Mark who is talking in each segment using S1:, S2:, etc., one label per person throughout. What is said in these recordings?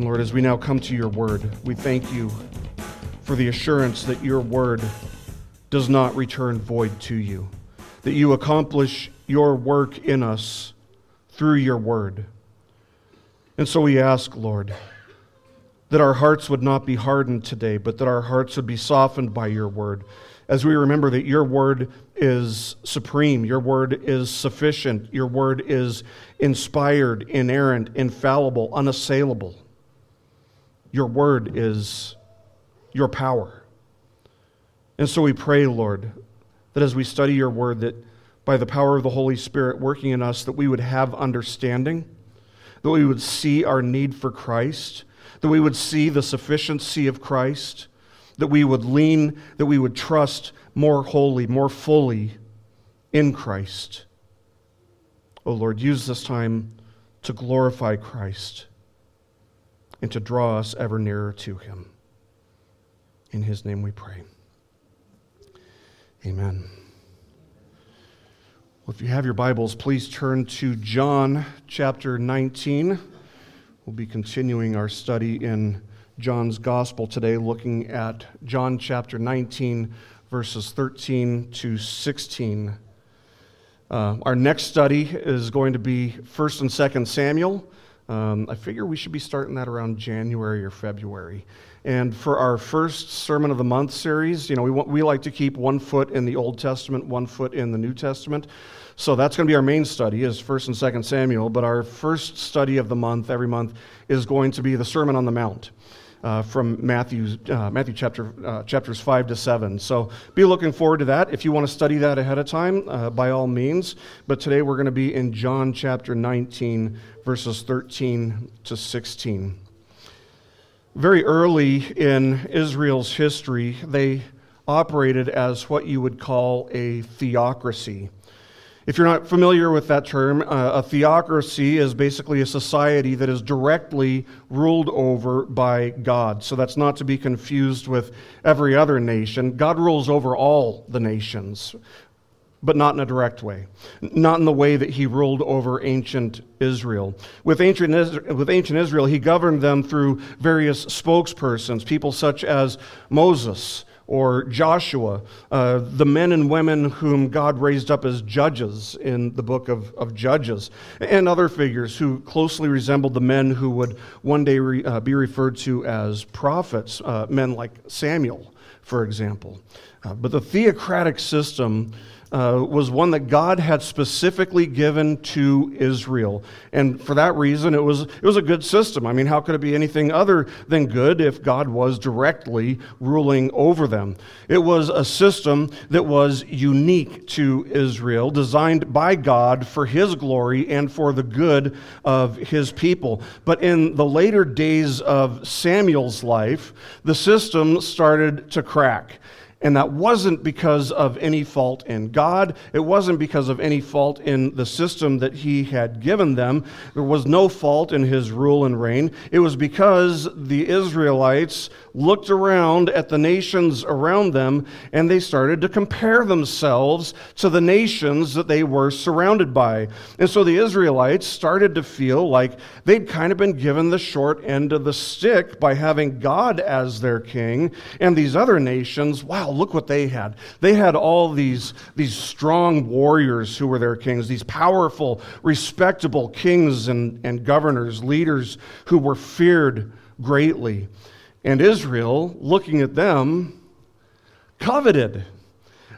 S1: And Lord, as we now come to your word, we thank you for the assurance that your word does not return void to you, that you accomplish your work in us through your word. And so we ask, Lord, that our hearts would not be hardened today, but that our hearts would be softened by your word. As we remember that your word is supreme, your word is sufficient, your word is inspired, inerrant, infallible, unassailable. Your word is your power. And so we pray, Lord, that as we study your word, that by the power of the Holy Spirit working in us, that we would have understanding, that we would see our need for Christ, that we would see the sufficiency of Christ, that we would lean, that we would trust more wholly, more fully in Christ. Oh Lord, use this time to glorify Christ and to draw us ever nearer to him. In his name we pray. Amen. Well, if you have your Bibles, please turn to John chapter 19. We'll be continuing our study in John's Gospel today, looking at John chapter 19, verses 13 to 16. Uh, our next study is going to be 1st and 2nd Samuel. Um, I figure we should be starting that around January or February. And for our first Sermon of the Month series, you know, we, want, we like to keep one foot in the Old Testament, one foot in the New Testament. So that's going to be our main study is 1st and 2nd Samuel. But our first study of the month, every month, is going to be the Sermon on the Mount. Uh, from Matthew, uh, Matthew chapter, uh, chapters 5 to 7. So be looking forward to that. If you want to study that ahead of time, uh, by all means. But today we're going to be in John chapter 19, verses 13 to 16. Very early in Israel's history, they operated as what you would call a theocracy. If you're not familiar with that term, uh, a theocracy is basically a society that is directly ruled over by God. So that's not to be confused with every other nation. God rules over all the nations, but not in a direct way, not in the way that he ruled over ancient Israel. With ancient, with ancient Israel, he governed them through various spokespersons, people such as Moses or Joshua, uh, the men and women whom God raised up as judges in the book of, of Judges, and other figures who closely resembled the men who would one day re, uh, be referred to as prophets, uh, men like Samuel, for example. Uh, but the theocratic system uh, was one that God had specifically given to Israel. And for that reason, it was, it was a good system. I mean, how could it be anything other than good if God was directly ruling over them? It was a system that was unique to Israel, designed by God for His glory and for the good of His people. But in the later days of Samuel's life, the system started to crack. And that wasn't because of any fault in God. It wasn't because of any fault in the system that He had given them. There was no fault in His rule and reign. It was because the Israelites looked around at the nations around them and they started to compare themselves to the nations that they were surrounded by. And so the Israelites started to feel like they'd kind of been given the short end of the stick by having God as their king. And these other nations, wow look what they had. They had all these, these strong warriors who were their kings, these powerful, respectable kings and, and governors, leaders who were feared greatly. And Israel, looking at them, coveted.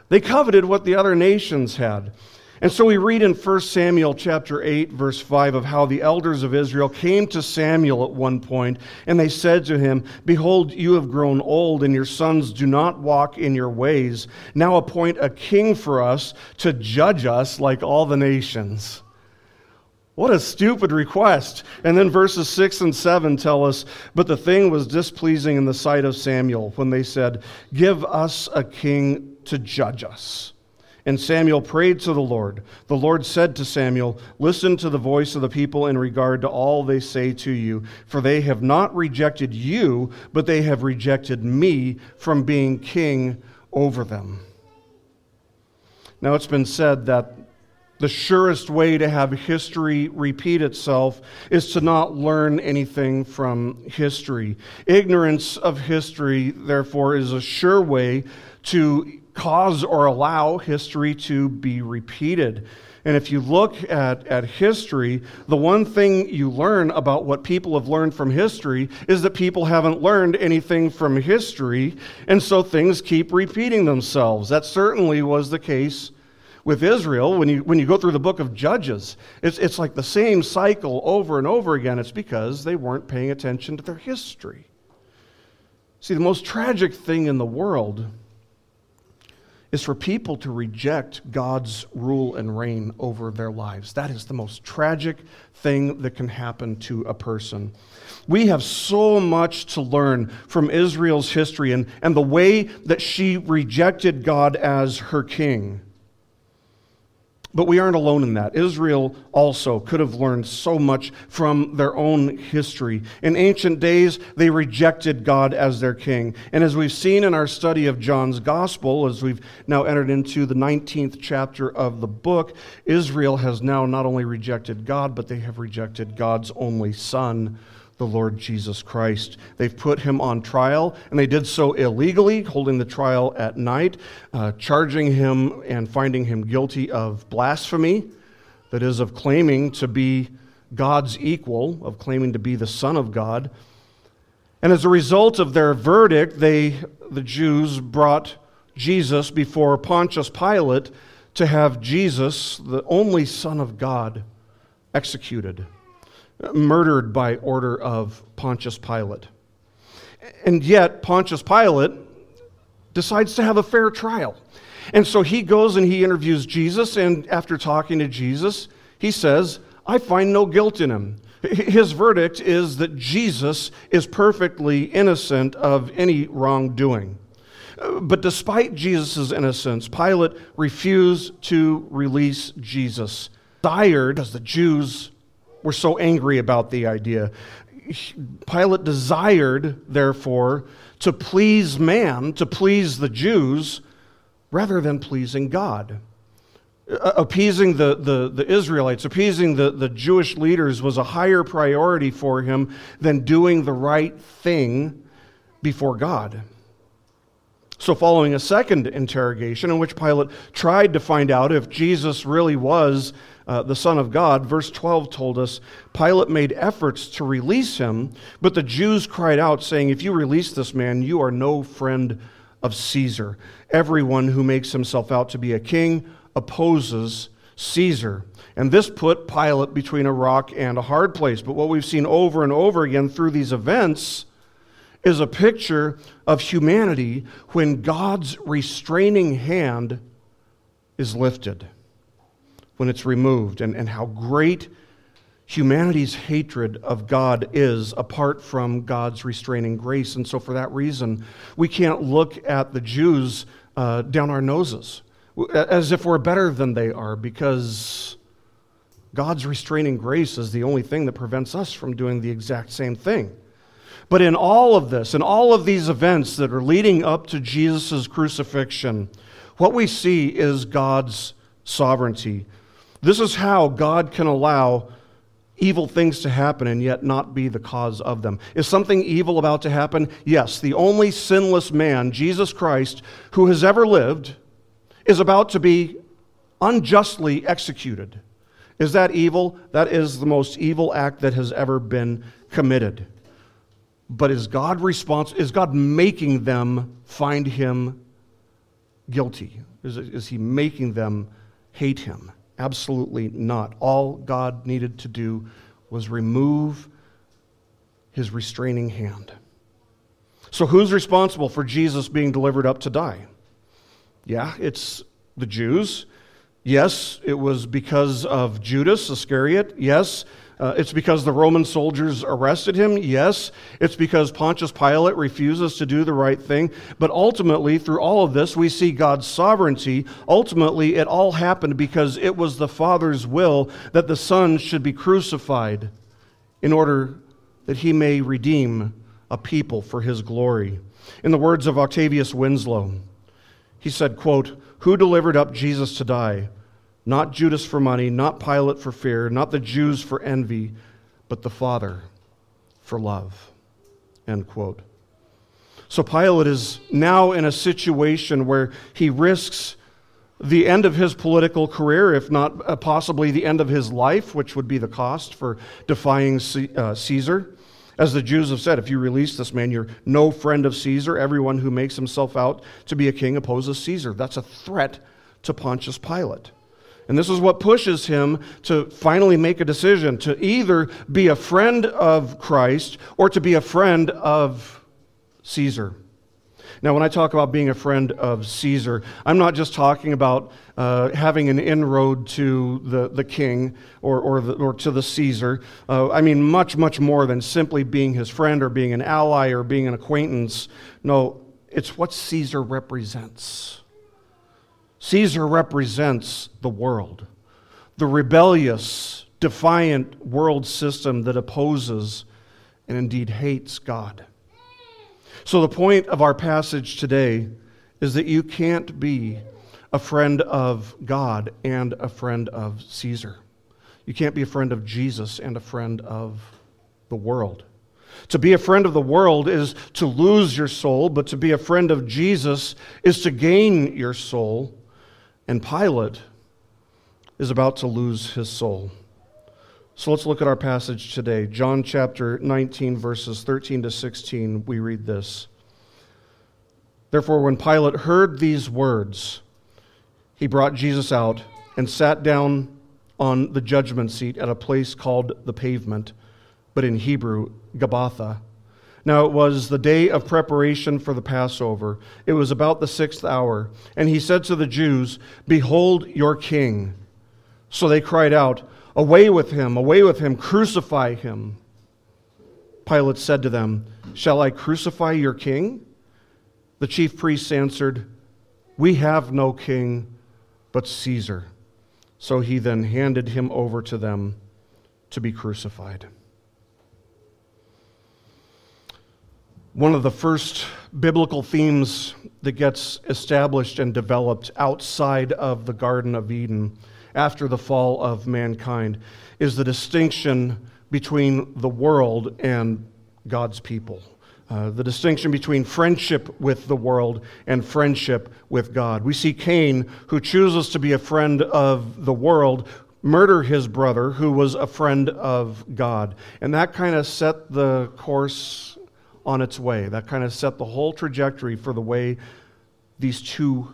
S1: They coveted what the other nations had. And so we read in 1 Samuel chapter 8 verse 5 of how the elders of Israel came to Samuel at one point and they said to him, "Behold, you have grown old and your sons do not walk in your ways. Now appoint a king for us to judge us like all the nations." What a stupid request. And then verses 6 and 7 tell us, But the thing was displeasing in the sight of Samuel when they said, Give us a king to judge us. And Samuel prayed to the Lord. The Lord said to Samuel, Listen to the voice of the people in regard to all they say to you, for they have not rejected you, but they have rejected me from being king over them. Now it's been said that the surest way to have history repeat itself is to not learn anything from history. Ignorance of history, therefore, is a sure way to cause or allow history to be repeated. And if you look at, at history, the one thing you learn about what people have learned from history is that people haven't learned anything from history, and so things keep repeating themselves. That certainly was the case with Israel. When you, when you go through the book of Judges, it's, it's like the same cycle over and over again. It's because they weren't paying attention to their history. See, the most tragic thing in the world is for people to reject God's rule and reign over their lives. That is the most tragic thing that can happen to a person. We have so much to learn from Israel's history and, and the way that she rejected God as her king. But we aren't alone in that. Israel also could have learned so much from their own history. In ancient days, they rejected God as their king. And as we've seen in our study of John's gospel, as we've now entered into the 19th chapter of the book, Israel has now not only rejected God, but they have rejected God's only son the Lord Jesus Christ. They've put him on trial, and they did so illegally, holding the trial at night, uh, charging him and finding him guilty of blasphemy, that is, of claiming to be God's equal, of claiming to be the Son of God. And as a result of their verdict, they, the Jews, brought Jesus before Pontius Pilate to have Jesus, the only Son of God, executed murdered by order of Pontius Pilate. And yet, Pontius Pilate decides to have a fair trial. And so he goes and he interviews Jesus, and after talking to Jesus, he says, I find no guilt in him. His verdict is that Jesus is perfectly innocent of any wrongdoing. But despite Jesus' innocence, Pilate refused to release Jesus, desired, as the Jews were so angry about the idea. Pilate desired, therefore, to please man, to please the Jews, rather than pleasing God. Appeasing the, the, the Israelites, appeasing the, the Jewish leaders was a higher priority for him than doing the right thing before God. So, following a second interrogation in which Pilate tried to find out if Jesus really was uh, the Son of God, verse 12 told us Pilate made efforts to release him, but the Jews cried out, saying, If you release this man, you are no friend of Caesar. Everyone who makes himself out to be a king opposes Caesar. And this put Pilate between a rock and a hard place. But what we've seen over and over again through these events is a picture of humanity when God's restraining hand is lifted, when it's removed, and, and how great humanity's hatred of God is apart from God's restraining grace. And so, for that reason, we can't look at the Jews uh, down our noses as if we're better than they are because God's restraining grace is the only thing that prevents us from doing the exact same thing. But in all of this, in all of these events that are leading up to Jesus' crucifixion, what we see is God's sovereignty. This is how God can allow evil things to happen and yet not be the cause of them. Is something evil about to happen? Yes. The only sinless man, Jesus Christ, who has ever lived, is about to be unjustly executed. Is that evil? That is the most evil act that has ever been committed. But is God responsible? Is God making them find him guilty? Is, is he making them hate him? Absolutely not. All God needed to do was remove his restraining hand. So, who's responsible for Jesus being delivered up to die? Yeah, it's the Jews. Yes, it was because of Judas Iscariot. Yes, uh, it's because the Roman soldiers arrested him. Yes. It's because Pontius Pilate refuses to do the right thing. But ultimately, through all of this, we see God's sovereignty. Ultimately, it all happened because it was the Father's will that the Son should be crucified in order that he may redeem a people for his glory. In the words of Octavius Winslow, he said, quote, Who delivered up Jesus to die? Not Judas for money, not Pilate for fear, not the Jews for envy, but the Father for love. End quote. So Pilate is now in a situation where he risks the end of his political career, if not uh, possibly the end of his life, which would be the cost for defying uh, Caesar. As the Jews have said, if you release this man, you're no friend of Caesar. Everyone who makes himself out to be a king opposes Caesar. That's a threat to Pontius Pilate. And this is what pushes him to finally make a decision to either be a friend of Christ or to be a friend of Caesar. Now, when I talk about being a friend of Caesar, I'm not just talking about uh, having an inroad to the, the king or, or, the, or to the Caesar. Uh, I mean, much, much more than simply being his friend or being an ally or being an acquaintance. No, it's what Caesar represents. Caesar represents the world, the rebellious, defiant world system that opposes and indeed hates God. So, the point of our passage today is that you can't be a friend of God and a friend of Caesar. You can't be a friend of Jesus and a friend of the world. To be a friend of the world is to lose your soul, but to be a friend of Jesus is to gain your soul and Pilate is about to lose his soul. So let's look at our passage today. John chapter 19, verses 13 to 16, we read this. Therefore, when Pilate heard these words, he brought Jesus out and sat down on the judgment seat at a place called the pavement, but in Hebrew, Gabbatha now it was the day of preparation for the Passover. It was about the sixth hour. And he said to the Jews, Behold your king. So they cried out, Away with him, away with him, crucify him. Pilate said to them, Shall I crucify your king? The chief priests answered, We have no king but Caesar. So he then handed him over to them to be crucified. One of the first biblical themes that gets established and developed outside of the Garden of Eden after the fall of mankind is the distinction between the world and God's people. Uh, the distinction between friendship with the world and friendship with God. We see Cain, who chooses to be a friend of the world, murder his brother, who was a friend of God. And that kind of set the course on its way. That kind of set the whole trajectory for the way these two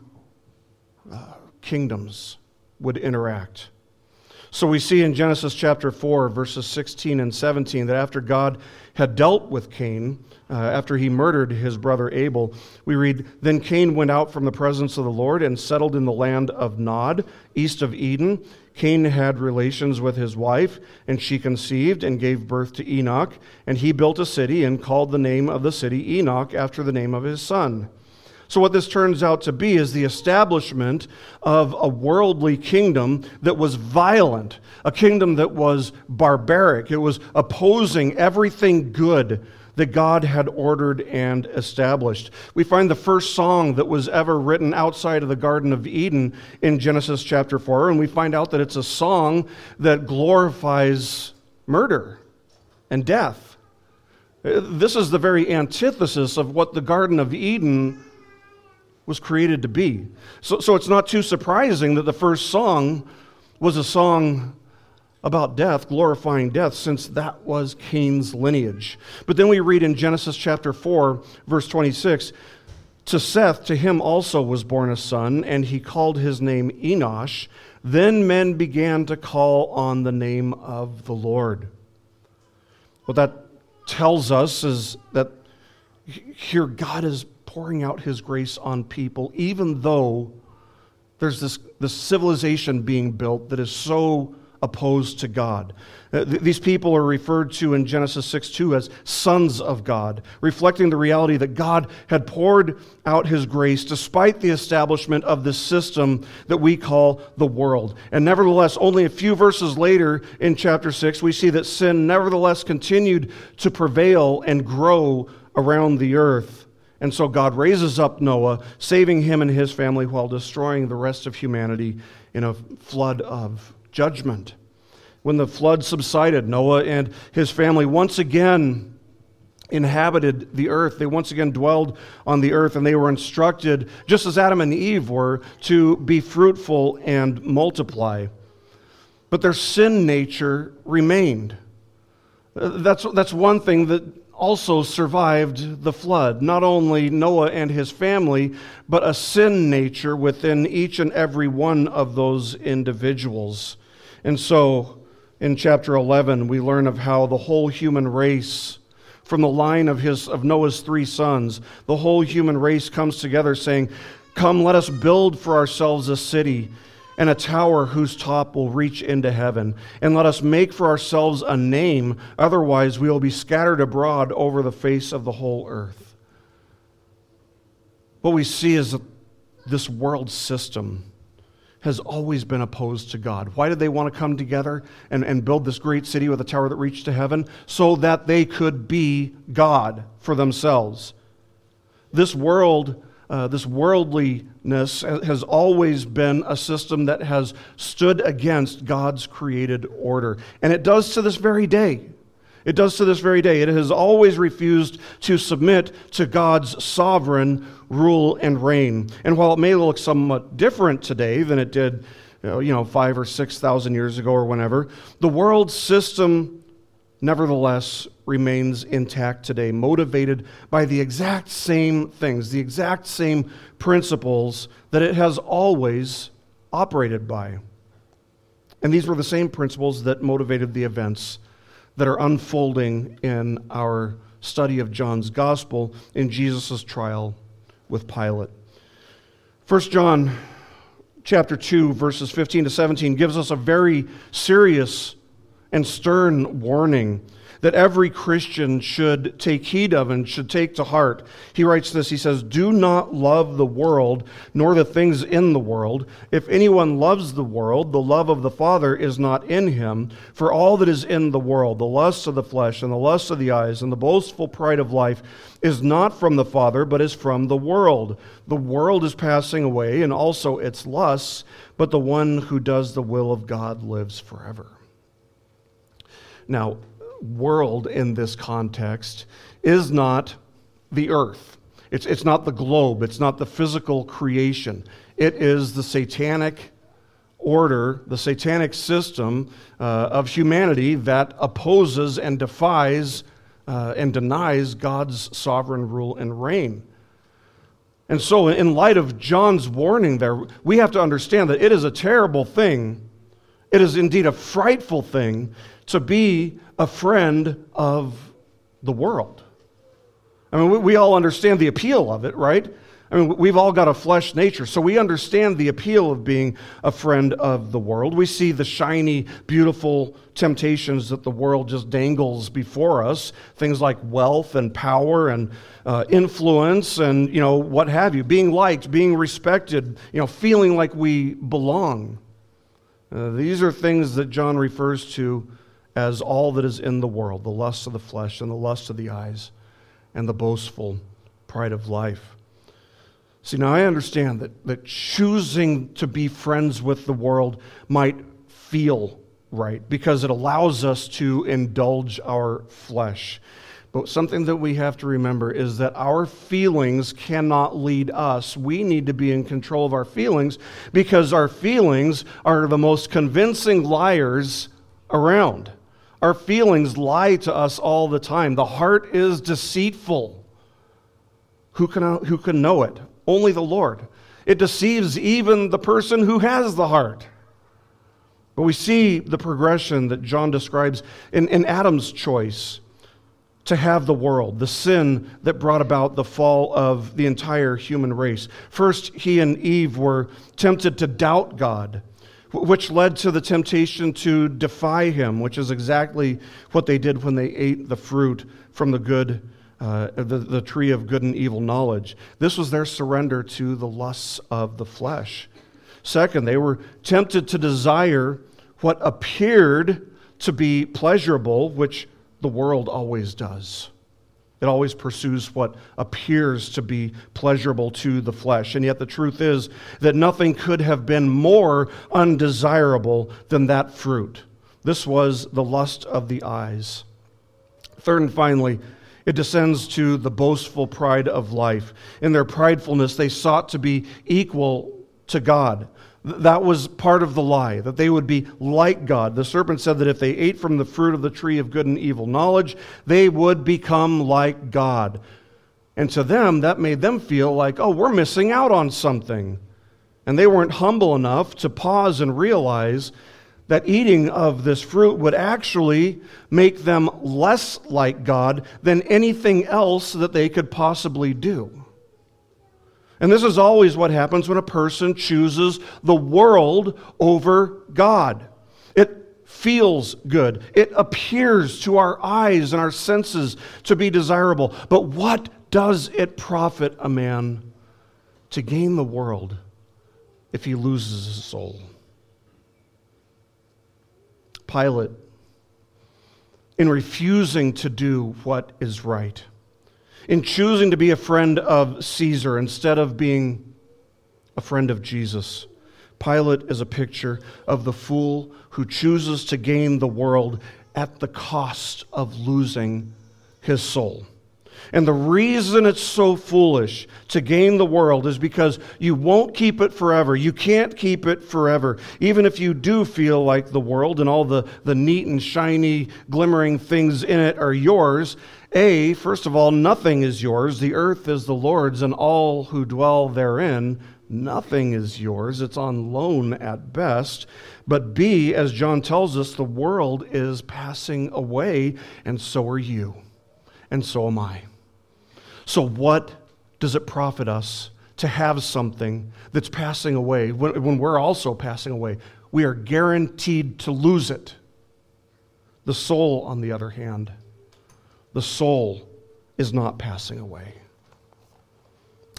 S1: uh, kingdoms would interact. So we see in Genesis chapter 4, verses 16 and 17, that after God had dealt with Cain, uh, after he murdered his brother Abel, we read, Then Cain went out from the presence of the Lord and settled in the land of Nod, east of Eden. Cain had relations with his wife, and she conceived and gave birth to Enoch. And he built a city and called the name of the city Enoch after the name of his son. So, what this turns out to be is the establishment of a worldly kingdom that was violent, a kingdom that was barbaric. It was opposing everything good that God had ordered and established. We find the first song that was ever written outside of the Garden of Eden in Genesis chapter 4, and we find out that it's a song that glorifies murder and death. This is the very antithesis of what the Garden of Eden was created to be. So, so it's not too surprising that the first song was a song about death, glorifying death, since that was Cain's lineage. But then we read in Genesis chapter 4, verse 26 To Seth, to him also was born a son, and he called his name Enosh. Then men began to call on the name of the Lord. What that tells us is that here God is pouring out his grace on people, even though there's this, this civilization being built that is so opposed to God. Uh, these people are referred to in Genesis 6 2 as sons of God, reflecting the reality that God had poured out his grace despite the establishment of the system that we call the world. And nevertheless, only a few verses later in chapter 6, we see that sin nevertheless continued to prevail and grow around the earth And so God raises up Noah, saving him and his family while destroying the rest of humanity in a flood of judgment. When the flood subsided, Noah and his family once again inhabited the earth. They once again dwelled on the earth, and they were instructed, just as Adam and Eve were, to be fruitful and multiply. But their sin nature remained. That's, that's one thing that also survived the flood. Not only Noah and his family, but a sin nature within each and every one of those individuals. And so, in chapter 11, we learn of how the whole human race, from the line of, his, of Noah's three sons, the whole human race comes together saying, Come, let us build for ourselves a city and a tower whose top will reach into heaven. And let us make for ourselves a name, otherwise, we will be scattered abroad over the face of the whole earth. What we see is this world system has always been opposed to God. Why did they want to come together and, and build this great city with a tower that reached to heaven? So that they could be God for themselves. This world uh, this worldliness has always been a system that has stood against God's created order. And it does to this very day. It does to this very day. It has always refused to submit to God's sovereign rule and reign. And while it may look somewhat different today than it did, uh, you know, five or six thousand years ago or whenever, the world system nevertheless remains intact today, motivated by the exact same things, the exact same principles that it has always operated by. And these were the same principles that motivated the events that are unfolding in our study of John's gospel in Jesus' trial with Pilate. 1 John chapter 2 verses 15 to 17 gives us a very serious and stern warning that every Christian should take heed of and should take to heart. He writes this He says, Do not love the world, nor the things in the world. If anyone loves the world, the love of the Father is not in him. For all that is in the world, the lust of the flesh, and the lust of the eyes, and the boastful pride of life, is not from the Father, but is from the world. The world is passing away, and also its lusts, but the one who does the will of God lives forever. Now, world in this context is not the earth. It's, it's not the globe. It's not the physical creation. It is the satanic order, the satanic system uh, of humanity that opposes and defies uh, and denies God's sovereign rule and reign. And so, in light of John's warning there, we have to understand that it is a terrible thing. It is indeed a frightful thing to be a friend of the world. I mean, we, we, all understand the appeal of it, right? I mean, we've all got a flesh nature, so we understand the appeal of being a friend of the world. We see the shiny, beautiful temptations that the world just dangles before us things like wealth and power and uh, influence and, you know, what have you, being liked, being respected, you know, feeling like we belong. Uh, these are things that John refers to as all that is in the world the lust of the flesh and the lust of the eyes and the boastful pride of life. See, now I understand that, that choosing to be friends with the world might feel right because it allows us to indulge our flesh. But something that we have to remember is that our feelings cannot lead us. We need to be in control of our feelings because our feelings are the most convincing liars around. Our feelings lie to us all the time. The heart is deceitful. Who can, who can know it? Only the Lord. It deceives even the person who has the heart. But we see the progression that John describes in, in Adam's choice to have the world, the sin that brought about the fall of the entire human race. First, he and Eve were tempted to doubt God which led to the temptation to defy him, which is exactly what they did when they ate the fruit from the good, uh, the, the tree of good and evil knowledge. This was their surrender to the lusts of the flesh. Second, they were tempted to desire what appeared to be pleasurable, which the world always does. It always pursues what appears to be pleasurable to the flesh. And yet, the truth is that nothing could have been more undesirable than that fruit. This was the lust of the eyes. Third and finally, it descends to the boastful pride of life. In their pridefulness, they sought to be equal to God. That was part of the lie, that they would be like God. The serpent said that if they ate from the fruit of the tree of good and evil knowledge, they would become like God. And to them, that made them feel like, oh, we're missing out on something. And they weren't humble enough to pause and realize that eating of this fruit would actually make them less like God than anything else that they could possibly do. And this is always what happens when a person chooses the world over God. It feels good, it appears to our eyes and our senses to be desirable. But what does it profit a man to gain the world if he loses his soul? Pilate, in refusing to do what is right, in choosing to be a friend of Caesar instead of being a friend of Jesus. Pilate is a picture of the fool who chooses to gain the world at the cost of losing his soul. And the reason it's so foolish to gain the world is because you won't keep it forever. You can't keep it forever. Even if you do feel like the world and all the, the neat and shiny, glimmering things in it are yours, A, first of all, nothing is yours. The earth is the Lord's and all who dwell therein. Nothing is yours. It's on loan at best. But B, as John tells us, the world is passing away, and so are you, and so am I. So, what does it profit us to have something that's passing away when, when we're also passing away? We are guaranteed to lose it. The soul, on the other hand, the soul is not passing away.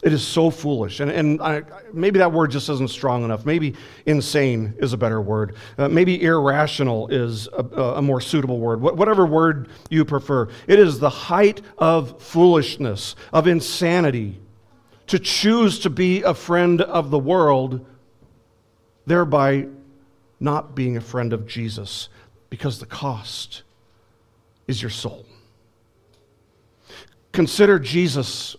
S1: It is so foolish. And, and I, maybe that word just isn't strong enough. Maybe insane is a better word. Uh, maybe irrational is a, a more suitable word. Wh- whatever word you prefer. It is the height of foolishness, of insanity, to choose to be a friend of the world, thereby not being a friend of Jesus, because the cost is your soul. Consider Jesus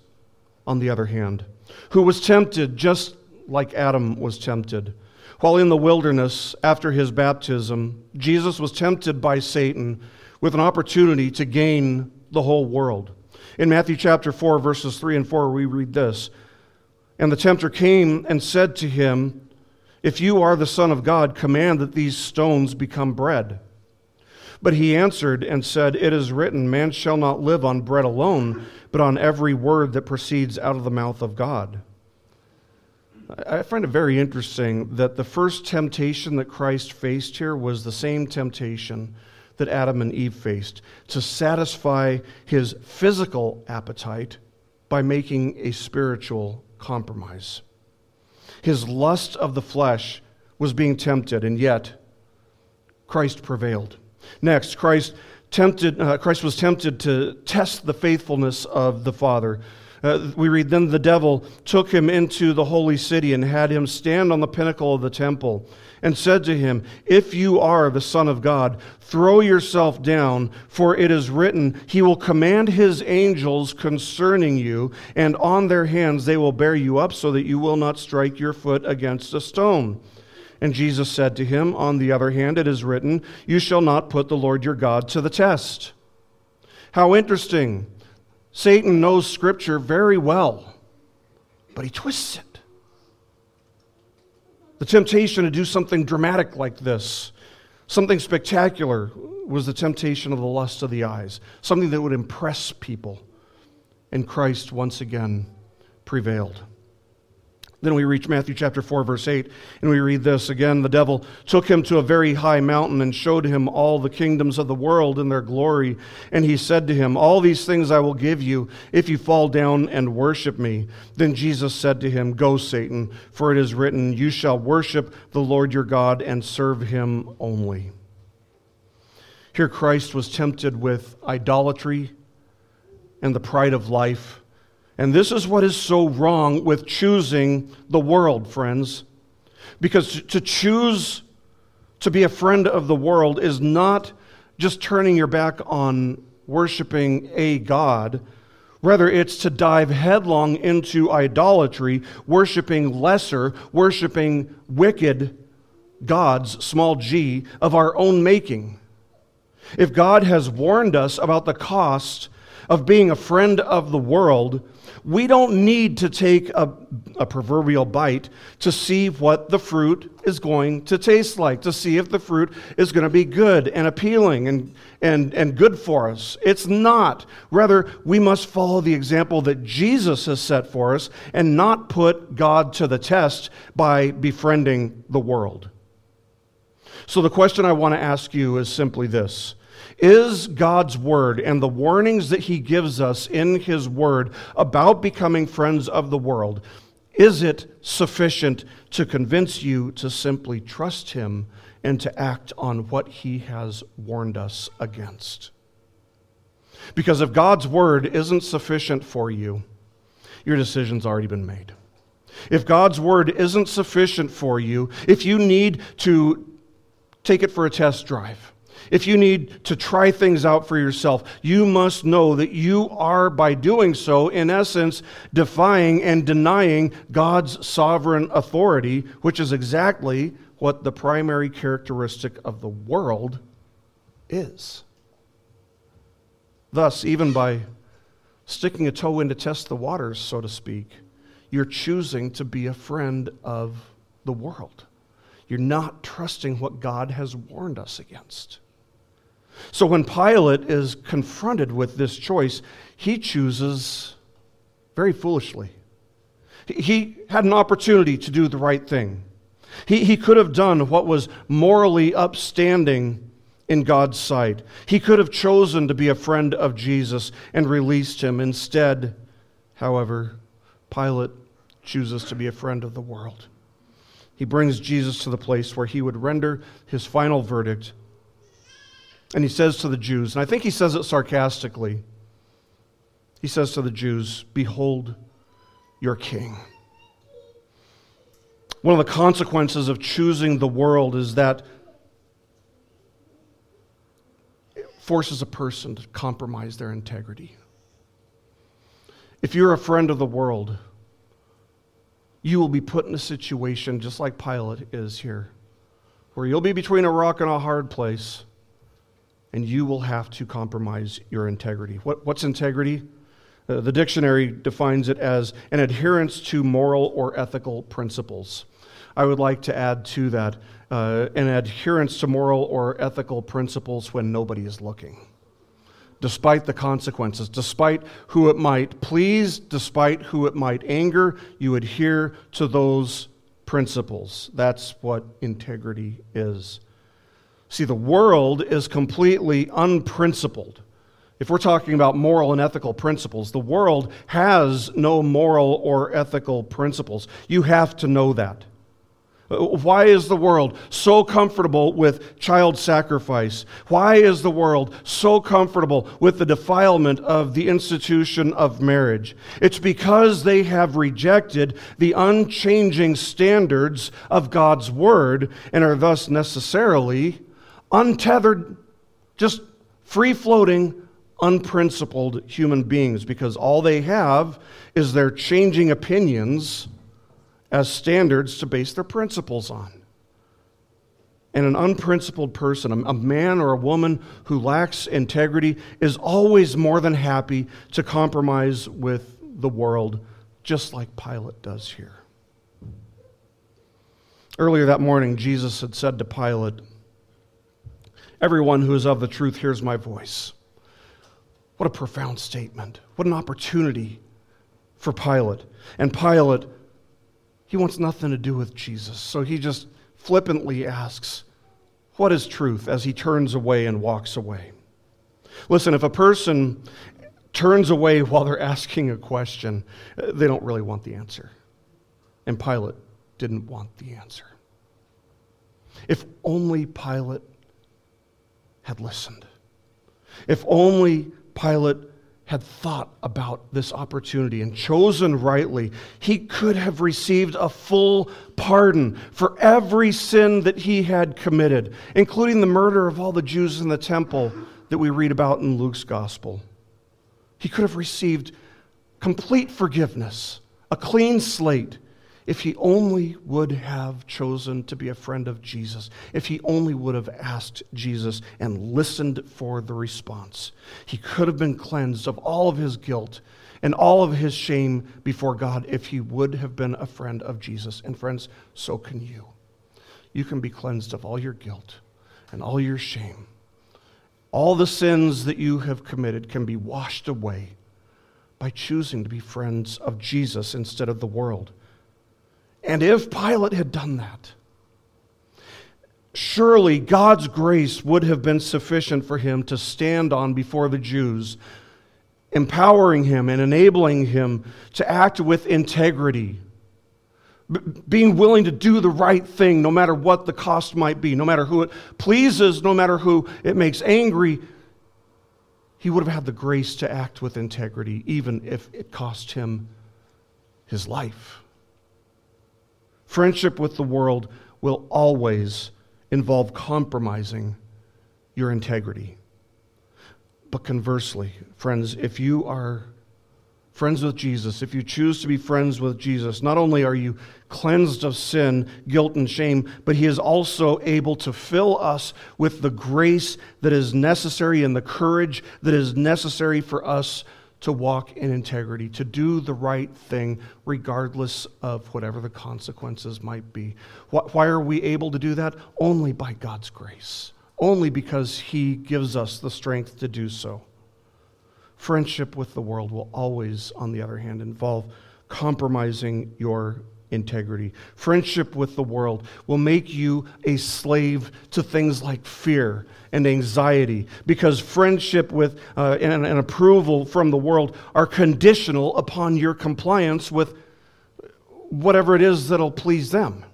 S1: on the other hand, who was tempted just like Adam was tempted. While in the wilderness after his baptism, Jesus was tempted by Satan with an opportunity to gain the whole world. In Matthew chapter 4, verses 3 and 4, we read this And the tempter came and said to him, If you are the Son of God, command that these stones become bread. But he answered and said, It is written, Man shall not live on bread alone, but on every word that proceeds out of the mouth of God. I find it very interesting that the first temptation that Christ faced here was the same temptation that Adam and Eve faced to satisfy his physical appetite by making a spiritual compromise. His lust of the flesh was being tempted, and yet Christ prevailed. Next, Christ, tempted, uh, Christ was tempted to test the faithfulness of the Father. Uh, we read, Then the devil took him into the holy city and had him stand on the pinnacle of the temple and said to him, If you are the Son of God, throw yourself down, for it is written, He will command His angels concerning you, and on their hands they will bear you up so that you will not strike your foot against a stone. And Jesus said to him, On the other hand, it is written, You shall not put the Lord your God to the test. How interesting. Satan knows Scripture very well, but he twists it. The temptation to do something dramatic like this, something spectacular, was the temptation of the lust of the eyes, something that would impress people. And Christ once again prevailed. Then we reach Matthew chapter 4, verse 8, and we read this again. The devil took him to a very high mountain and showed him all the kingdoms of the world and their glory. And he said to him, All these things I will give you if you fall down and worship me. Then Jesus said to him, Go, Satan, for it is written, You shall worship the Lord your God and serve him only. Here Christ was tempted with idolatry and the pride of life. And this is what is so wrong with choosing the world, friends. Because to choose to be a friend of the world is not just turning your back on worshiping a God. Rather, it's to dive headlong into idolatry, worshiping lesser, worshiping wicked gods, small g, of our own making. If God has warned us about the cost of being a friend of the world, we don't need to take a, a, proverbial bite to see what the fruit is going to taste like, to see if the fruit is going to be good and appealing and, and, and good for us. It's not. Rather, we must follow the example that Jesus has set for us and not put God to the test by befriending the world. So, the question I want to ask you is simply this is God's word and the warnings that he gives us in his word about becoming friends of the world, is it sufficient to convince you to simply trust him and to act on what he has warned us against? Because if God's word isn't sufficient for you, your decision's already been made. If God's word isn't sufficient for you, if you need to take it for a test drive, if you need to try things out for yourself, you must know that you are, by doing so, in essence, defying and denying God's sovereign authority, which is exactly what the primary characteristic of the world is. Thus, even by sticking a toe in to test the waters, so to speak, you're choosing to be a friend of the world. You're not trusting what God has warned us against. So when Pilate is confronted with this choice, he chooses very foolishly. He had an opportunity to do the right thing. He, he could have done what was morally upstanding in God's sight. He could have chosen to be a friend of Jesus and released him. Instead, however, Pilate chooses to be a friend of the world. He brings Jesus to the place where he would render his final verdict and he says to the Jews, and I think he says it sarcastically, he says to the Jews, Behold your king. One of the consequences of choosing the world is that it forces a person to compromise their integrity. If you're a friend of the world, you will be put in a situation just like Pilate is here, where you'll be between a rock and a hard place and you will have to compromise your integrity. What, what's integrity? Uh, the dictionary defines it as an adherence to moral or ethical principles. I would like to add to that uh, an adherence to moral or ethical principles when nobody is looking. Despite the consequences, despite who it might please, despite who it might anger, you adhere to those principles. That's what integrity is. See, the world is completely unprincipled. If we're talking about moral and ethical principles, the world has no moral or ethical principles. You have to know that. Why is the world so comfortable with child sacrifice? Why is the world so comfortable with the defilement of the institution of marriage? It's because they have rejected the unchanging standards of God's Word and are thus necessarily untethered, just free floating, unprincipled human beings because all they have is their changing opinions as standards to base their principles on. And an unprincipled person, a man or a woman who lacks integrity, is always more than happy to compromise with the world, just like Pilate does here. Earlier that morning, Jesus had said to Pilate, Everyone who is of the truth hears my voice. What a profound statement. What an opportunity for Pilate. And Pilate, he wants nothing to do with Jesus. So he just flippantly asks, What is truth? as he turns away and walks away. Listen, if a person turns away while they're asking a question, they don't really want the answer. And Pilate didn't want the answer. If only Pilate had listened. If only Pilate had thought about this opportunity and chosen rightly, he could have received a full pardon for every sin that he had committed, including the murder of all the Jews in the temple that we read about in Luke's gospel. He could have received complete forgiveness, a clean slate, if he only would have chosen to be a friend of Jesus, if he only would have asked Jesus and listened for the response, he could have been cleansed of all of his guilt and all of his shame before God if he would have been a friend of Jesus. And friends, so can you. You can be cleansed of all your guilt and all your shame. All the sins that you have committed can be washed away by choosing to be friends of Jesus instead of the world. And if Pilate had done that, surely God's grace would have been sufficient for him to stand on before the Jews, empowering him and enabling him to act with integrity, being willing to do the right thing no matter what the cost might be, no matter who it pleases, no matter who it makes angry. He would have had the grace to act with integrity, even if it cost him his life. Friendship with the world will always involve compromising your integrity. But conversely, friends, if you are friends with Jesus, if you choose to be friends with Jesus, not only are you cleansed of sin, guilt, and shame, but He is also able to fill us with the grace that is necessary and the courage that is necessary for us to walk in integrity, to do the right thing, regardless of whatever the consequences might be. Why are we able to do that? Only by God's grace, only because He gives us the strength to do so. Friendship with the world will always, on the other hand, involve compromising your integrity. Friendship with the world will make you a slave to things like fear and anxiety because friendship with uh, and, and approval from the world are conditional upon your compliance with whatever it is that'll please them.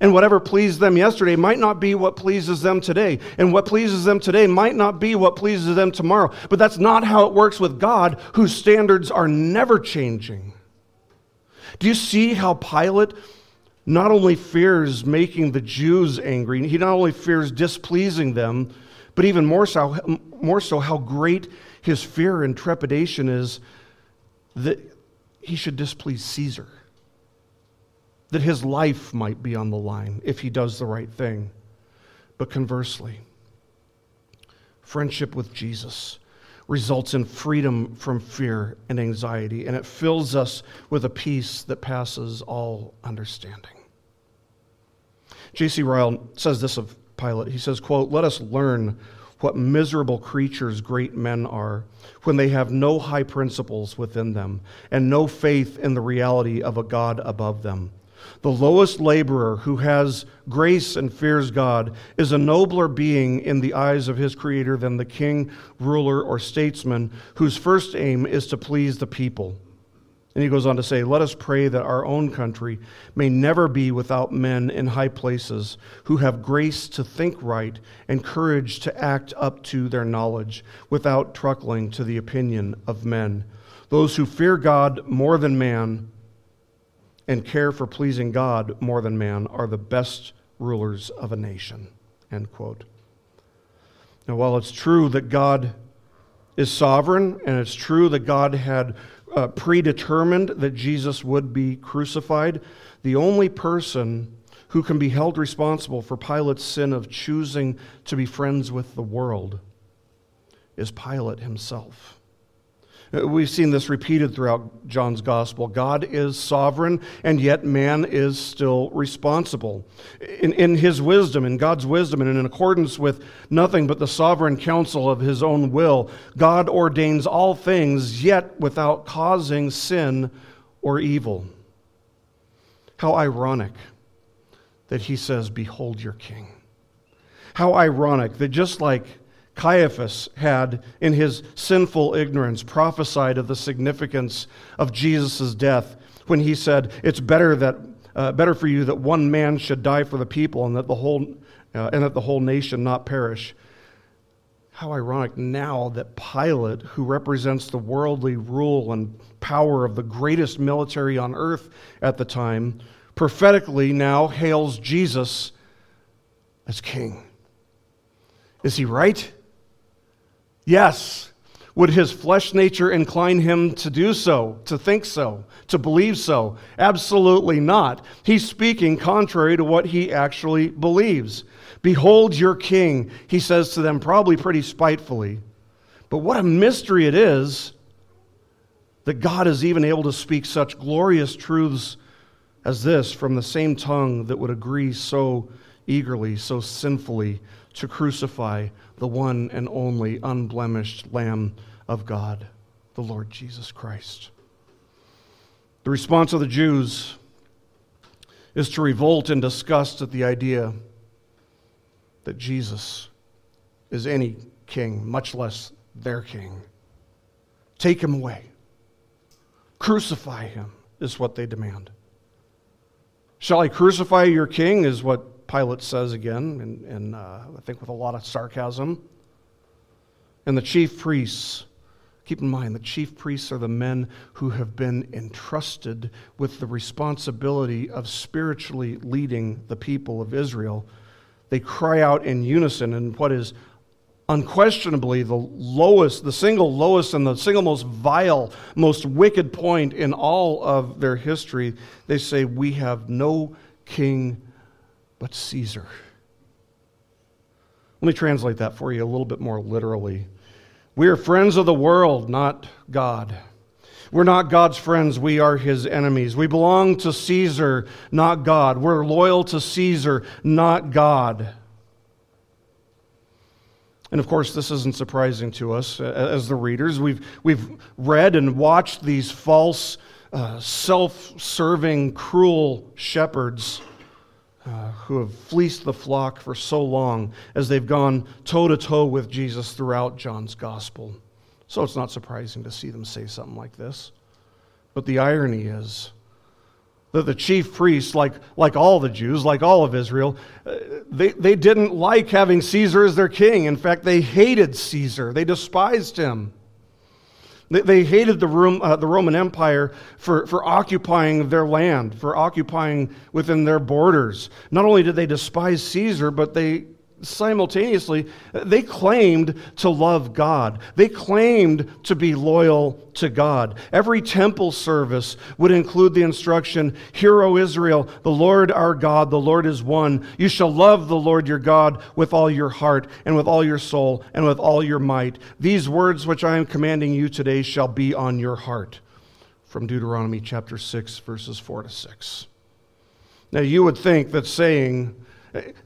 S1: And whatever pleased them yesterday might not be what pleases them today. And what pleases them today might not be what pleases them tomorrow. But that's not how it works with God, whose standards are never changing. Do you see how Pilate not only fears making the Jews angry, he not only fears displeasing them, but even more so, more so how great his fear and trepidation is that he should displease Caesar, that his life might be on the line if he does the right thing. But conversely, friendship with Jesus results in freedom from fear and anxiety, and it fills us with a peace that passes all understanding. J.C. Ryle says this of Pilate. He says, quote, Let us learn what miserable creatures great men are when they have no high principles within them and no faith in the reality of a God above them. The lowest laborer who has grace and fears God is a nobler being in the eyes of his Creator than the king, ruler, or statesman whose first aim is to please the people. And he goes on to say, Let us pray that our own country may never be without men in high places who have grace to think right and courage to act up to their knowledge without truckling to the opinion of men. Those who fear God more than man and care for pleasing God more than man are the best rulers of a nation. End quote. Now, while it's true that God is sovereign and it's true that God had uh, predetermined that Jesus would be crucified, the only person who can be held responsible for Pilate's sin of choosing to be friends with the world is Pilate himself. We've seen this repeated throughout John's gospel. God is sovereign, and yet man is still responsible. In, in his wisdom, in God's wisdom, and in accordance with nothing but the sovereign counsel of his own will, God ordains all things, yet without causing sin or evil. How ironic that he says, Behold your king. How ironic that just like Caiaphas had, in his sinful ignorance, prophesied of the significance of Jesus' death when he said, It's better, that, uh, better for you that one man should die for the people and that the whole, uh, and that the whole nation not perish. how ironic now that Pilate, who represents the worldly rule and power of the greatest military on earth at the time, prophetically now hails Jesus as king. Is he right? Yes. Would his flesh nature incline him to do so, to think so, to believe so? Absolutely not. He's speaking contrary to what he actually believes. Behold your king, he says to them, probably pretty spitefully. But what a mystery it is that God is even able to speak such glorious truths as this from the same tongue that would agree so eagerly, so sinfully to crucify the one and only unblemished Lamb of God, the Lord Jesus Christ. The response of the Jews is to revolt in disgust at the idea that Jesus is any king, much less their king. Take him away. Crucify him, is what they demand. Shall I crucify your king, is what Pilate says again, and, and uh, I think with a lot of sarcasm. And the chief priests, keep in mind, the chief priests are the men who have been entrusted with the responsibility of spiritually leading the people of Israel. They cry out in unison in what is unquestionably the lowest, the single lowest, and the single most vile, most wicked point in all of their history. They say, We have no king but Caesar. Let me translate that for you a little bit more literally. We are friends of the world, not God. We're not God's friends, we are his enemies. We belong to Caesar, not God. We're loyal to Caesar, not God. And of course, this isn't surprising to us as the readers. We've, we've read and watched these false, uh, self serving, cruel shepherds uh, who have fleeced the flock for so long as they've gone toe to toe with Jesus throughout John's gospel. So it's not surprising to see them say something like this. But the irony is that the chief priests, like, like all the Jews, like all of Israel, uh, they, they didn't like having Caesar as their king. In fact, they hated Caesar, they despised him. They, hated the, uh, the Roman Empire for, for occupying their land, for occupying within their borders. Not only did they despise Caesar, but they simultaneously, they claimed to love God. They claimed to be loyal to God. Every temple service would include the instruction Hear, O Israel, the Lord our God, the Lord is one. You shall love the Lord your God with all your heart, and with all your soul, and with all your might. These words which I am commanding you today shall be on your heart. From Deuteronomy chapter 6, verses 4 to 6. Now, you would think that saying,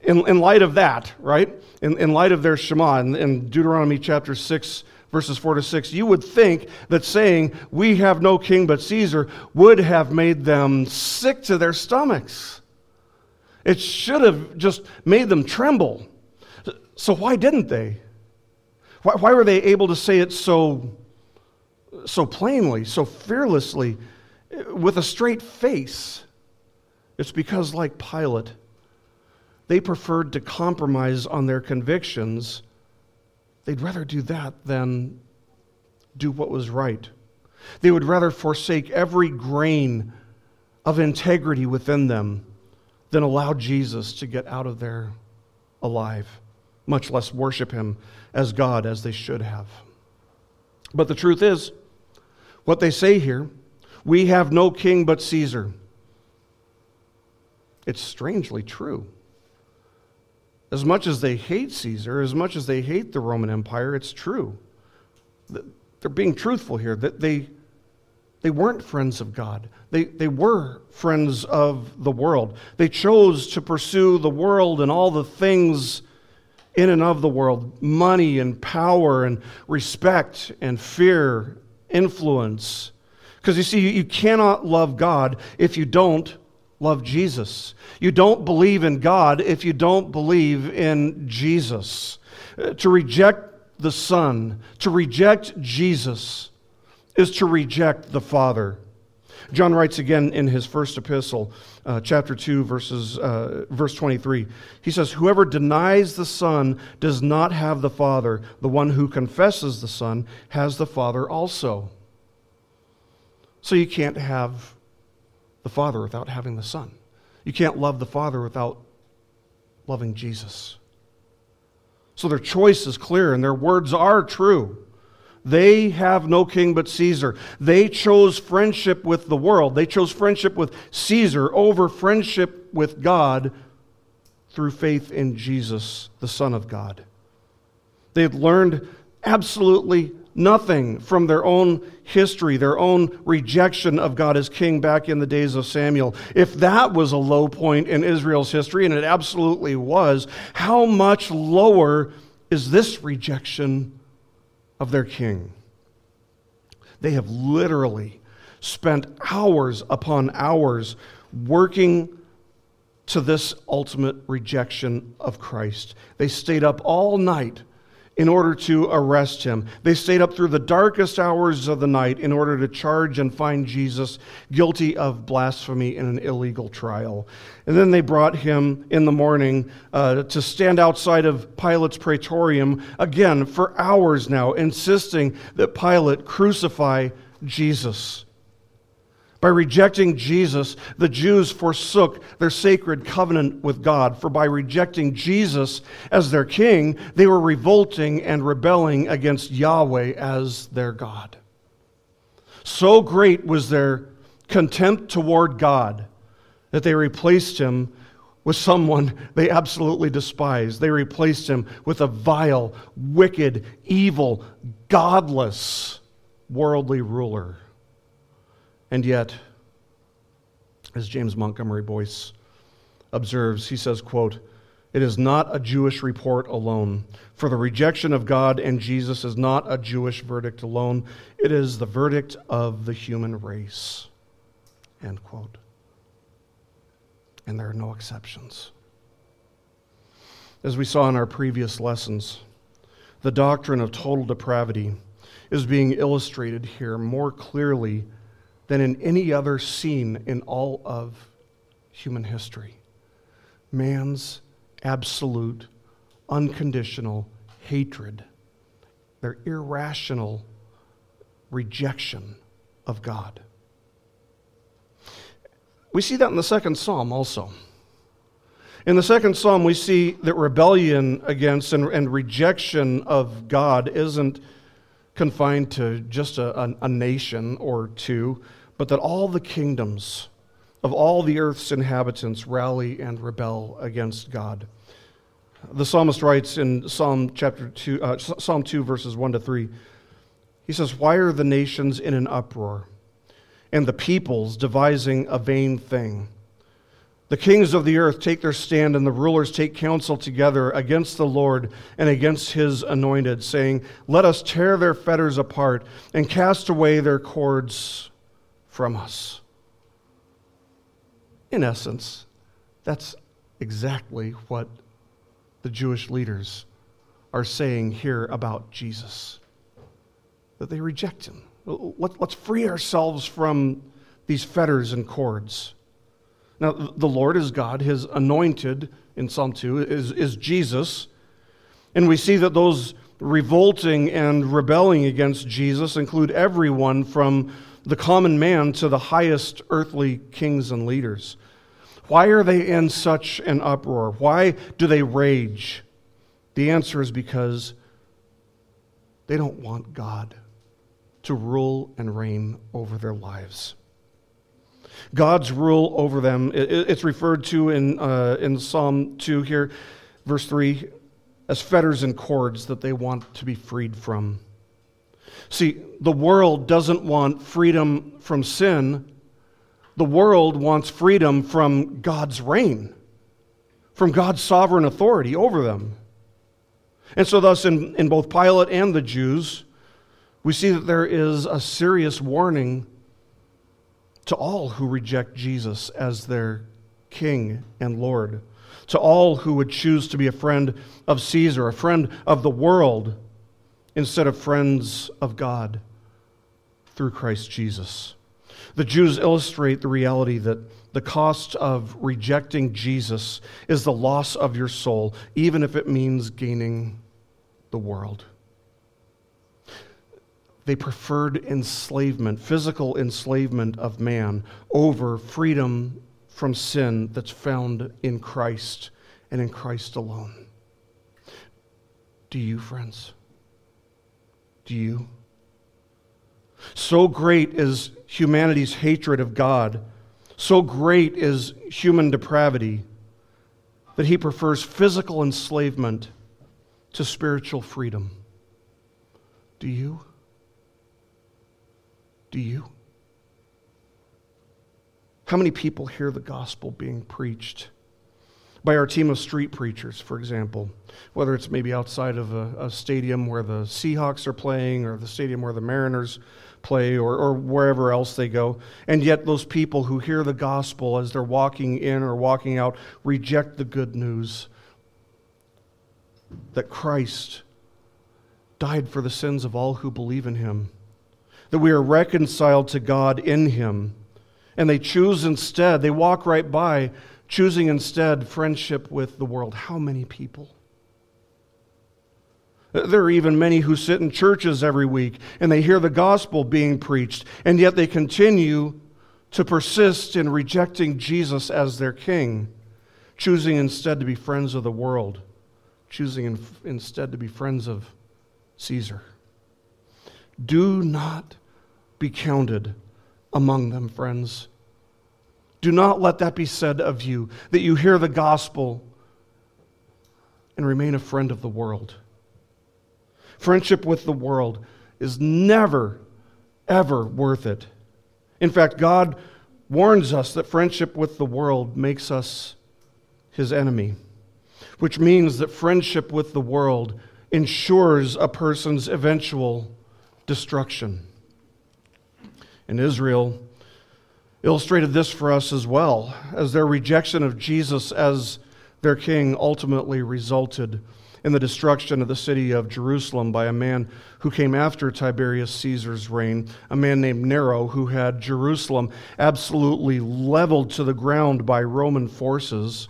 S1: in, in light of that, right? In, in light of their Shema in, in Deuteronomy chapter 6, verses 4 to 6, you would think that saying, We have no king but Caesar, would have made them sick to their stomachs. It should have just made them tremble. So, why didn't they? Why, why were they able to say it so, so plainly, so fearlessly, with a straight face? It's because, like Pilate, they preferred to compromise on their convictions. They'd rather do that than do what was right. They would rather forsake every grain of integrity within them than allow Jesus to get out of there alive, much less worship him as God as they should have. But the truth is, what they say here, we have no king but Caesar. It's strangely true. As much as they hate Caesar, as much as they hate the Roman Empire, it's true. They're being truthful here that they, they weren't friends of God. They, they were friends of the world. They chose to pursue the world and all the things in and of the world money and power and respect and fear, influence. Because you see, you cannot love God if you don't love Jesus. You don't believe in God if you don't believe in Jesus. Uh, to reject the Son, to reject Jesus, is to reject the Father. John writes again in his first epistle, uh, chapter 2, verses, uh, verse 23. He says, Whoever denies the Son does not have the Father. The one who confesses the Son has the Father also. So you can't have the Father without having the Son. You can't love the Father without loving Jesus. So their choice is clear and their words are true. They have no king but Caesar. They chose friendship with the world. They chose friendship with Caesar over friendship with God through faith in Jesus, the Son of God. They had learned absolutely nothing from their own history, their own rejection of God as king back in the days of Samuel. If that was a low point in Israel's history, and it absolutely was, how much lower is this rejection of their king. They have literally spent hours upon hours working to this ultimate rejection of Christ. They stayed up all night in order to arrest him. They stayed up through the darkest hours of the night in order to charge and find Jesus guilty of blasphemy in an illegal trial. And then they brought him in the morning uh, to stand outside of Pilate's praetorium again for hours now, insisting that Pilate crucify Jesus. By rejecting Jesus, the Jews forsook their sacred covenant with God. For by rejecting Jesus as their king, they were revolting and rebelling against Yahweh as their God. So great was their contempt toward God that they replaced him with someone they absolutely despised. They replaced him with a vile, wicked, evil, godless, worldly ruler. And yet, as James Montgomery Boice observes, he says, quote, it is not a Jewish report alone. For the rejection of God and Jesus is not a Jewish verdict alone. It is the verdict of the human race. End quote. And there are no exceptions. As we saw in our previous lessons, the doctrine of total depravity is being illustrated here more clearly than in any other scene in all of human history. Man's absolute, unconditional hatred, their irrational rejection of God. We see that in the second psalm also. In the second psalm, we see that rebellion against and, and rejection of God isn't confined to just a, a, a nation or two but that all the kingdoms of all the earth's inhabitants rally and rebel against God. The psalmist writes in Psalm chapter 2, uh, Psalm 2, verses 1 to 3, he says, Why are the nations in an uproar, and the peoples devising a vain thing? The kings of the earth take their stand, and the rulers take counsel together against the Lord and against his anointed, saying, Let us tear their fetters apart and cast away their cords from us. In essence, that's exactly what the Jewish leaders are saying here about Jesus that they reject him. Let, us free ourselves from these fetters and cords. Now, the Lord is God. His anointed, in Psalm 2, is, is Jesus. And we see that those revolting and rebelling against Jesus include everyone from the common man to the highest earthly kings and leaders. Why are they in such an uproar? Why do they rage? The answer is because they don't want God to rule and reign over their lives. God's rule over them, it's referred to in, uh, in Psalm 2 here, verse 3, as fetters and cords that they want to be freed from. See, the world doesn't want freedom from sin. The world wants freedom from God's reign, from God's sovereign authority over them. And so, thus, in, in both Pilate and the Jews, we see that there is a serious warning to all who reject Jesus as their king and Lord, to all who would choose to be a friend of Caesar, a friend of the world instead of friends of God through Christ Jesus. The Jews illustrate the reality that the cost of rejecting Jesus is the loss of your soul, even if it means gaining the world. They preferred enslavement, physical enslavement of man, over freedom from sin that's found in Christ and in Christ alone. Do you, friends? Do you? So great is humanity's hatred of God, so great is human depravity, that he prefers physical enslavement to spiritual freedom. Do you? Do you? How many people hear the gospel being preached? By our team of street preachers, for example, whether it's maybe outside of a, a stadium where the Seahawks are playing or the stadium where the Mariners play or, or wherever else they go. And yet, those people who hear the gospel as they're walking in or walking out reject the good news that Christ died for the sins of all who believe in him, that we are reconciled to God in him. And they choose instead, they walk right by, choosing instead friendship with the world. How many people? There are even many who sit in churches every week and they hear the gospel being preached, and yet they continue to persist in rejecting Jesus as their king, choosing instead to be friends of the world, choosing in, instead to be friends of Caesar. Do not be counted among them, friends. Do not let that be said of you, that you hear the gospel and remain a friend of the world. Friendship with the world is never, ever worth it. In fact, God warns us that friendship with the world makes us his enemy, which means that friendship with the world ensures a person's eventual destruction. In Israel illustrated this for us as well, as their rejection of Jesus as their king ultimately resulted in the destruction of the city of Jerusalem by a man who came after Tiberius Caesar's reign, a man named Nero, who had Jerusalem absolutely leveled to the ground by Roman forces.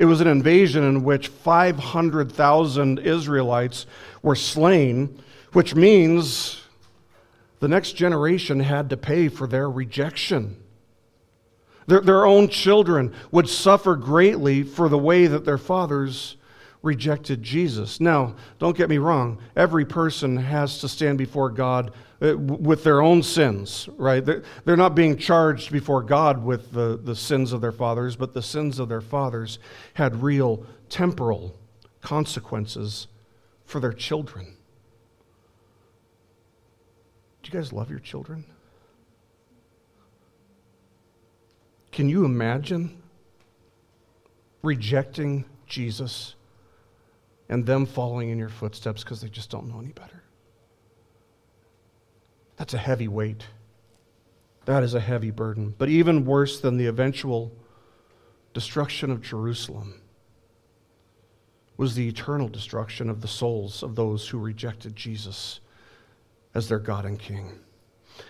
S1: It was an invasion in which 500,000 Israelites were slain, which means the next generation had to pay for their rejection. Their, their own children would suffer greatly for the way that their fathers rejected Jesus. Now, don't get me wrong, every person has to stand before God uh, with their own sins, right? They're not being charged before God with the, the sins of their fathers, but the sins of their fathers had real temporal consequences for their children. Do you guys love your children? Can you imagine rejecting Jesus and them following in your footsteps because they just don't know any better? That's a heavy weight. That is a heavy burden. But even worse than the eventual destruction of Jerusalem was the eternal destruction of the souls of those who rejected Jesus as their God and King.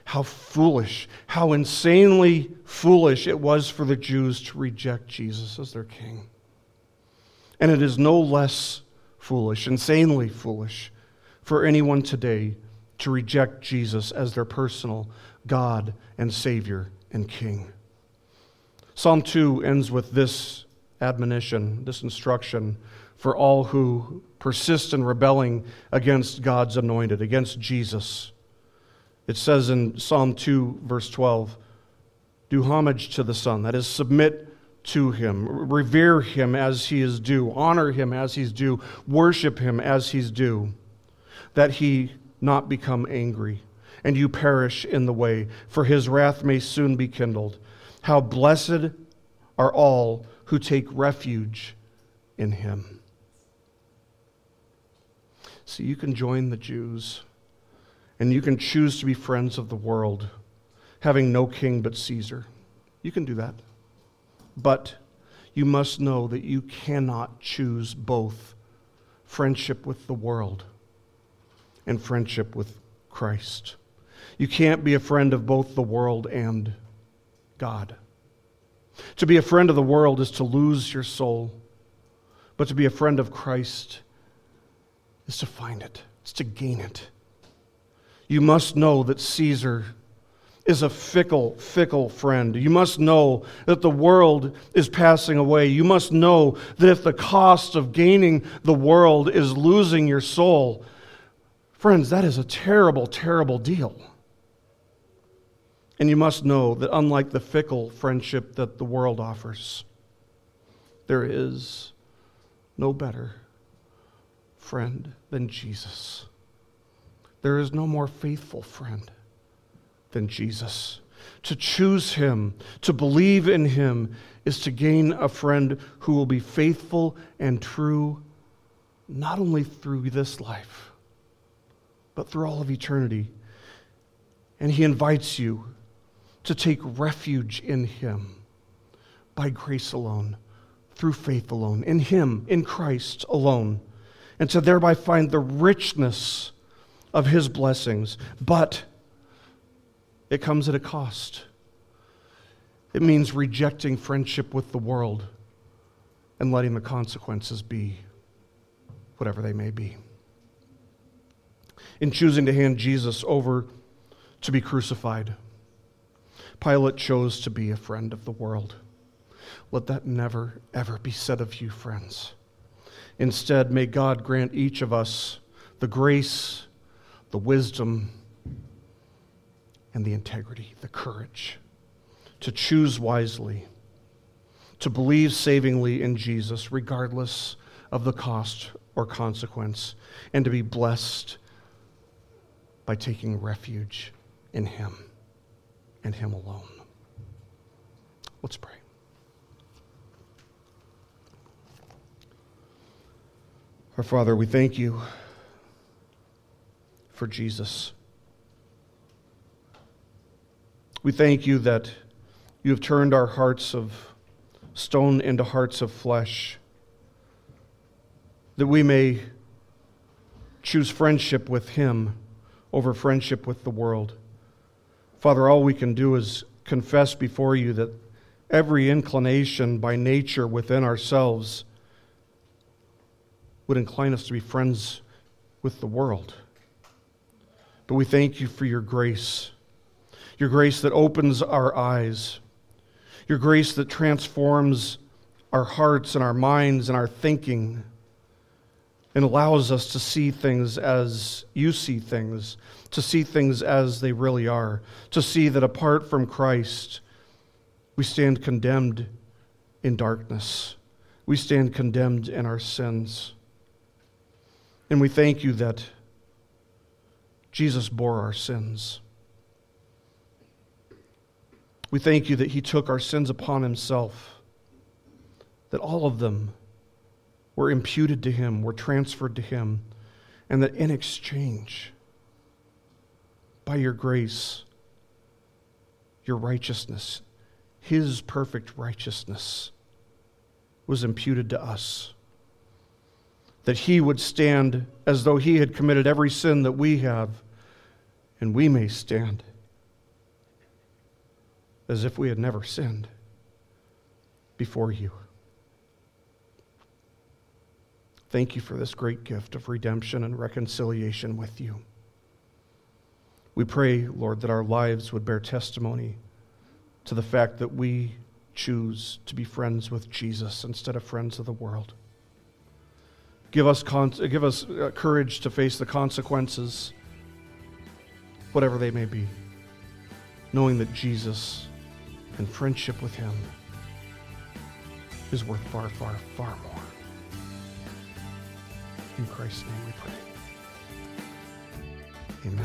S1: How foolish, how insanely foolish it was for the Jews to reject Jesus as their king. And it is no less foolish, insanely foolish, for anyone today to reject Jesus as their personal God and Savior and King. Psalm 2 ends with this admonition, this instruction for all who persist in rebelling against God's anointed, against Jesus. It says in Psalm 2, verse 12, do homage to the Son, that is, submit to him, revere him as he is due, honor him as he's due, worship him as he's due, that he not become angry and you perish in the way, for his wrath may soon be kindled. How blessed are all who take refuge in him. See, you can join the Jews and you can choose to be friends of the world, having no king but Caesar. You can do that. But you must know that you cannot choose both friendship with the world and friendship with Christ. You can't be a friend of both the world and God. To be a friend of the world is to lose your soul, but to be a friend of Christ is to find it, it's to gain it. You must know that Caesar is a fickle, fickle friend. You must know that the world is passing away. You must know that if the cost of gaining the world is losing your soul, friends, that is a terrible, terrible deal. And you must know that unlike the fickle friendship that the world offers, there is no better friend than Jesus. There is no more faithful friend than Jesus. To choose him, to believe in him, is to gain a friend who will be faithful and true, not only through this life, but through all of eternity. And he invites you to take refuge in Him by grace alone, through faith alone, in Him, in Christ alone, and to thereby find the richness of His blessings. But it comes at a cost. It means rejecting friendship with the world and letting the consequences be whatever they may be. In choosing to hand Jesus over to be crucified, Pilate chose to be a friend of the world. Let that never, ever be said of you, friends. Instead, may God grant each of us the grace, the wisdom, and the integrity, the courage to choose wisely, to believe savingly in Jesus, regardless of the cost or consequence, and to be blessed by taking refuge in Him and Him alone. Let's pray. Our Father, we thank you for Jesus. We thank you that you have turned our hearts of stone into hearts of flesh, that we may choose friendship with Him over friendship with the world. Father, all we can do is confess before you that every inclination by nature within ourselves would incline us to be friends with the world. But we thank you for your grace, your grace that opens our eyes, your grace that transforms our hearts and our minds and our thinking and allows us to see things as you see things, to see things as they really are, to see that apart from Christ, we stand condemned in darkness. We stand condemned in our sins. And we thank you that Jesus bore our sins. We thank you that he took our sins upon himself, that all of them were imputed to him, were transferred to him, and that in exchange, by your grace, your righteousness, his perfect righteousness, was imputed to us. That he would stand as though he had committed every sin that we have, and we may stand as if we had never sinned before you. Thank you for this great gift of redemption and reconciliation with you. We pray, Lord, that our lives would bear testimony to the fact that we choose to be friends with Jesus instead of friends of the world. Give us, con- give us uh, courage to face the consequences, whatever they may be, knowing that Jesus and friendship with Him is worth far, far, far more. In Christ's name we pray. Amen.